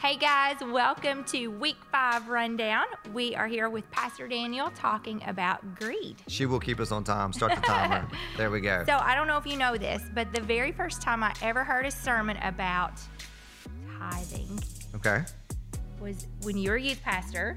Hey guys, welcome to week five rundown. We are here with Pastor Daniel talking about greed. She will keep us on time. Start the timer. there we go. So, I don't know if you know this, but the very first time I ever heard a sermon about tithing Okay. was when you were a youth pastor.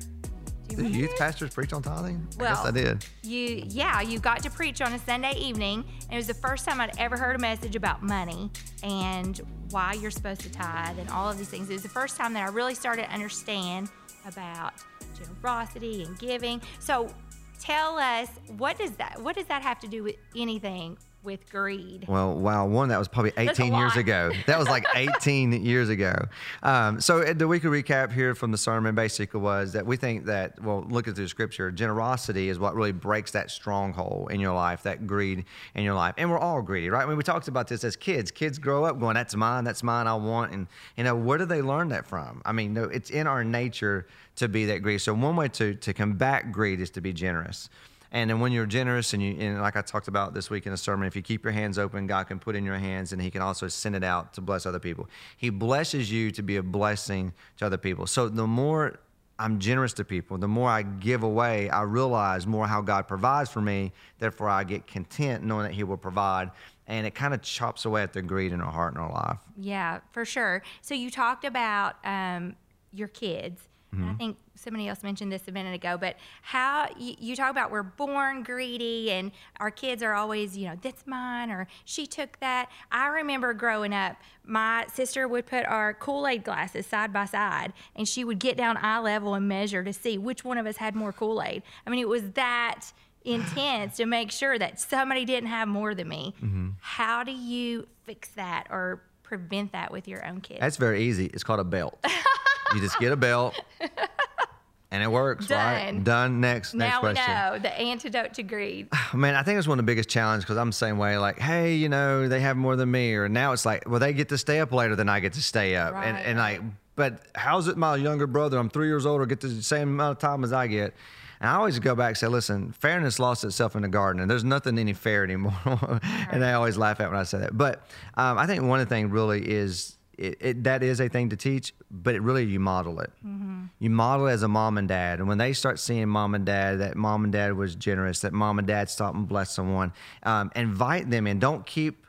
Do Do mm-hmm. youth pastors preach on tithing? Well, I did. You, yeah, you got to preach on a Sunday evening, and it was the first time I'd ever heard a message about money and why you're supposed to tithe and all of these things. It was the first time that I really started to understand about generosity and giving. So, tell us what does that what does that have to do with anything with greed? Well, wow, one that was probably 18 years ago. That was like 18 years ago. Um, so uh, the weekly recap here from the sermon basically was that we think that, well, looking through the scripture, generosity is what really breaks that stronghold in your life, that greed in your life. And we're all greedy, right? I mean, we talked about this as kids. Kids grow up going, that's mine, that's mine, I want. And, you know, where do they learn that from? I mean, no, it's in our nature to be that greedy. So one way to, to combat greed is to be generous. And then when you're generous, and you, and like I talked about this week in a sermon, if you keep your hands open, God can put in your hands, and He can also send it out to bless other people. He blesses you to be a blessing to other people. So the more I'm generous to people, the more I give away, I realize more how God provides for me. Therefore, I get content knowing that He will provide, and it kind of chops away at the greed in our heart and our life. Yeah, for sure. So you talked about um, your kids. Mm-hmm. I think somebody else mentioned this a minute ago, but how you, you talk about we're born greedy and our kids are always, you know, that's mine or she took that. I remember growing up, my sister would put our Kool Aid glasses side by side and she would get down eye level and measure to see which one of us had more Kool Aid. I mean, it was that intense to make sure that somebody didn't have more than me. Mm-hmm. How do you fix that or prevent that with your own kids? That's very easy. It's called a belt. you just get a belt, and it works, right? Done. Done. Next, next now we question. know the antidote to greed. Man, I think it's one of the biggest challenges because I'm the same way. Like, hey, you know, they have more than me, or now it's like, well, they get to stay up later than I get to stay up, and Right, and like, but how's it my younger brother? I'm three years older, get the same amount of time as I get. And I always go back and say, listen, fairness lost itself in the garden, and there's nothing any fair anymore. and they always laugh at when I say that. But um, I think one of the things really is it, it, that is a thing to teach, but it really you model it. You model it as a mom and dad, and when they start seeing mom and dad, that mom and dad was generous, that mom and dad stopped and blessed someone, um, invite them in. Don't keep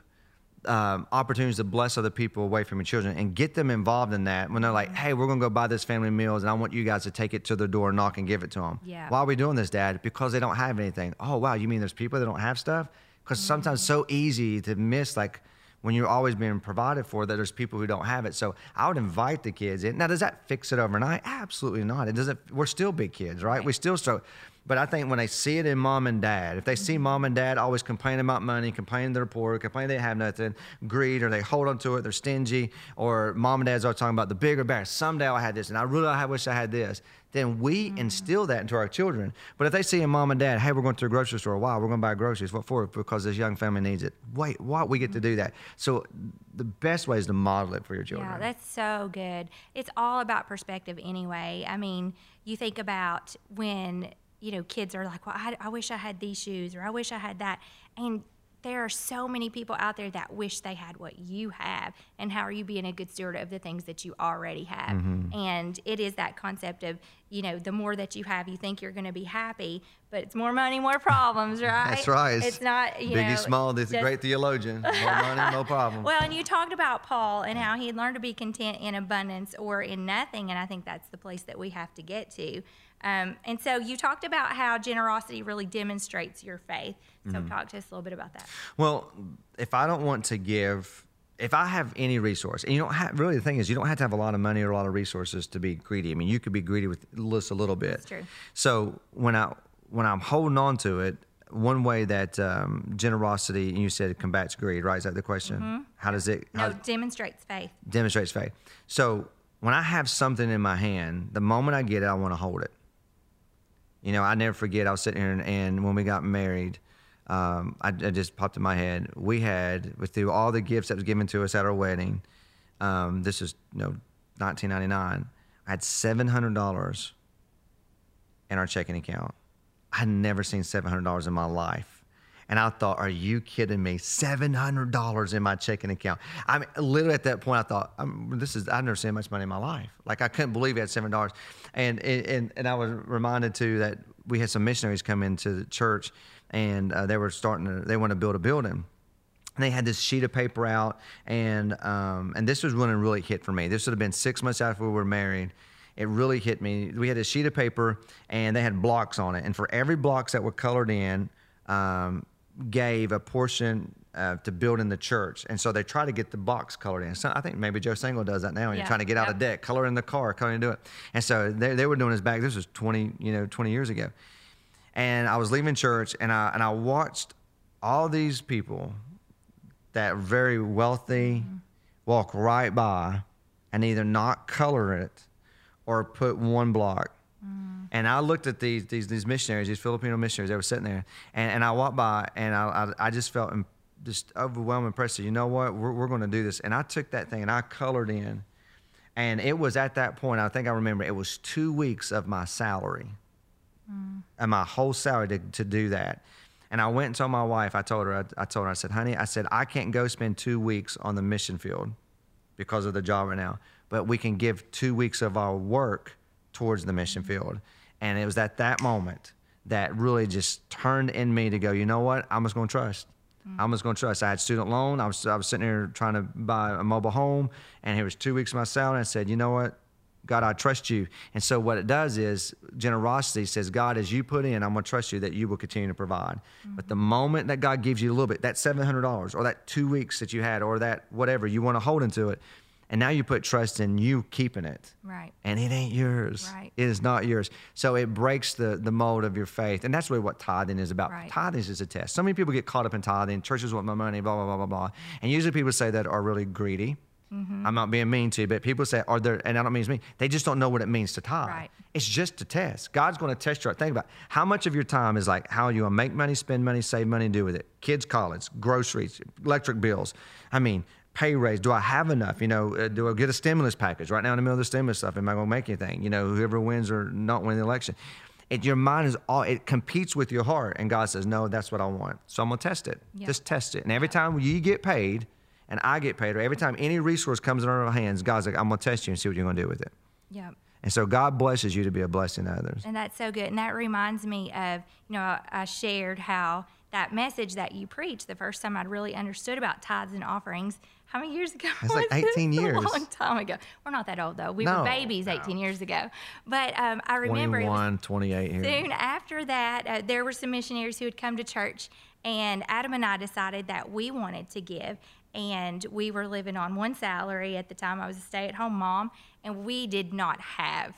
um, opportunities to bless other people away from your children and get them involved in that when they're like, hey, we're going to go buy this family meals and I want you guys to take it to their door, knock, and give it to them. Yeah. Why are we doing this, Dad? Because they don't have anything. Oh, wow. You mean there's people that don't have stuff? Because sometimes it's so easy to miss, like, when you're always being provided for, that there's people who don't have it. So I would invite the kids in. Now, does that fix it overnight? Absolutely not. It doesn't. We're still big kids, right? We still struggle. But I think when they see it in mom and dad, if they see mm-hmm. mom and dad always complaining about money, complaining they're poor, complaining they have nothing, greed, or they hold on to it, they're stingy, or mom and dad's are talking about the bigger, better. Someday I'll have this, and I really I wish I had this. Then we mm-hmm. instill that into our children. But if they see a mom and dad, hey, we're going to the grocery store. Wow, we're going to buy groceries. What for? Because this young family needs it. Wait, what? We get to do mm-hmm. that. So the best way is to model it for your children. Yeah, that's so good. It's all about perspective anyway. I mean, you think about when, you know, kids are like, well, I, I wish I had these shoes or I wish I had that. And there are so many people out there that wish they had what you have. And how are you being a good steward of the things that you already have? Mm-hmm. And it is that concept of, you know, the more that you have, you think you're going to be happy, but it's more money, more problems, right? That's right. It's not, you Biggie know, Small, this just- great theologian. More money, no problem. well, and you talked about Paul and how he learned to be content in abundance or in nothing, and I think that's the place that we have to get to. Um, and so you talked about how generosity really demonstrates your faith. So Mm-hmm. talk to us a little bit about that. Well, if I don't want to give, if I have any resource, and you don't have, really the thing is, you don't have to have a lot of money or a lot of resources to be greedy. I mean, you could be greedy with just a little bit. That's true. So when I when I'm holding on to it, one way that um, generosity, and you said combats greed, right? Is that the question? How does it? Mm-hmm. No, how- demonstrates faith. demonstrates faith. So when I have something in my hand, the moment I get it, I want to hold it. You know, I never forget. I was sitting here, and, and when we got married, um, I, I just popped in my head. We had, through all the gifts that was given to us at our wedding, um, this is you know, 1999. I had seven hundred dollars in our checking account. I had never seen seven hundred dollars in my life, And I thought, are you kidding me? $700 in my checking account. I mean, literally at that point, I thought, this is, I've never seen much money in my life. Like, I couldn't believe he had $7. And, and, and I was reminded too that we had some missionaries come into the church and uh, they were starting to, they want to build a building. And they had this sheet of paper out, and um, and this was when it really hit for me. This would have been six months after we were married. It really hit me. We had a sheet of paper, and they had blocks on it, and for every blocks that were colored in, um, gave a portion uh, to build in the church. And so they try to get the box colored in. So I think maybe Joe Single does that now. And Yeah. you're trying to get out Yep. of debt, color in the car, color into it. And so they, they were doing this back. This was 20, you know, 20 years ago. And I was leaving church, and I and I watched all these people that are very wealthy walk right by and either not color it or put one block. Mm. And I looked at these these these missionaries, these Filipino missionaries. They were sitting there, and, and I walked by, and I I, I just felt just overwhelming impressed. You know what? We're we're going to do this. And I took that thing and I colored in, and it was at that point. I think I remember it was two weeks of my salary, mm. and my whole salary to to do that. And I went and told my wife. I told her. I, I told her. I said, "Honey, I said I can't go spend two weeks on the mission field because of the job right now, but we can give two weeks of our work towards the mission field. And it was at that moment that really just turned in me to go, you know what? I'm just going to trust. Mm. I'm just going to trust. I had student loan. I was, I was sitting here trying to buy a mobile home, and it was two weeks of my salary. I said, you know what? God, I trust you. And so what it does is generosity says, God, as you put in, I'm going to trust you that you will continue to provide. But mm-hmm. the moment that God gives you a little bit, that $700 or that two weeks that you had or that whatever, you want to hold into it. And now you put trust in you keeping it. Right. And it ain't yours. Right. It is not yours. So it breaks the, the mold of your faith. And that's really what tithing is about. Right. Tithing is a test. So many people get caught up in tithing. Churches want my money, blah, blah, blah, blah, blah. And usually people say that are really greedy. Mm-hmm. I'm not being mean to you, but people say, are there, and I don't mean it's mean, they just don't know what it means to tithe. Right. It's just a test. God's going to test your heart. Think about it. how much of your time is like how you want to make money, spend money, save money, do with it. Kids' college, groceries, electric bills. I mean, pay raise. Do I have enough? You know, uh, do I get a stimulus package right now in the middle of the stimulus stuff? Am I going to make anything? You know, whoever wins or not win the election. It, your mind is all it competes with your heart, and God says, "No, that's what I want." So I'm gonna test it. Yeah. Just test it. And every time you get paid, and I get paid, or every time any resource comes in our hands, God's like, "I'm gonna test you and see what you're gonna do with it." Yep. And so God blesses you to be a blessing to others. And that's so good. And that reminds me of, you know, I shared how that message that you preached the first time I'd really understood about tithes and offerings. How many years ago? That's like was this? 18 years. A long time ago. We're not that old though. We No, were babies 18 years ago. But um, I remember it 21, 28 here. soon after that, uh, there were some missionaries who had come to church, and Adam and I decided that we wanted to give. And we were living on one salary at the time. I was a stay at home mom, and we did not have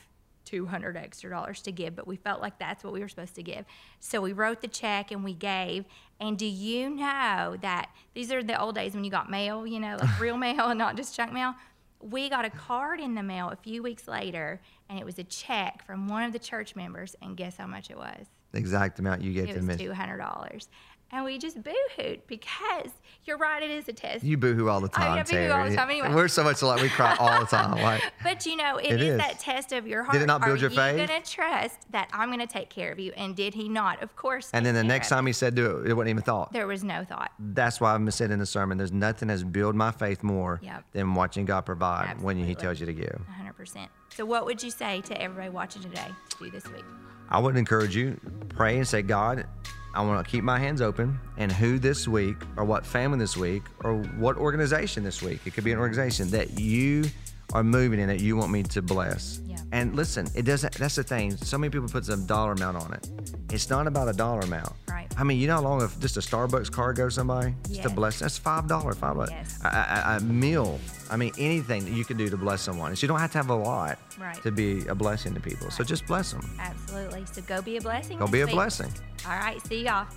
200 extra dollars to give, but we felt like that's what we were supposed to give. So we wrote the check and we gave. And do you know that these are the old days when you got mail, you know, like real mail and not just junk mail? We got a card in the mail a few weeks later, and it was a check from one of the church members. And guess how much it was? The exact amount you gave It to was me. two hundred dollars, and we just boohooed because you're right. It is a test. You boohoo all the oh, I mean, time, I boohoo all the time anyway. We're so much alike. We cry all the time. Like, but you know, It it is, is. that test of your heart. Did it not build Are your you faith? gonna trust that I'm gonna take care of you? And did he not? Of course. and then the next time he said do it, it wasn't even thought. there was no thought. That's why I'm saying in the sermon, there's nothing has built my faith more Yep. than watching God provide when He tells you to give. 100%. So, what would you say to everybody watching today to do this week? I would encourage you pray and say, God, I want to keep my hands open, and who this week, or what family this week, or what organization this week. It could be an organization that you are moving in that you want me to bless. Yeah. And listen, it doesn't. That's the thing. So many people put some dollar amount on it. It's not about a dollar amount. Right. I mean, you know how long if just a Starbucks card goes somebody, just a Yes. bless. That's five dollars, five bucks. Yes. A, a, a meal. I mean, anything that you can do to bless someone. So you don't have to have a lot Right. to be a blessing to people. So just bless them. Absolutely. So, go be a blessing. Go be a week. blessing. All right. See y'all.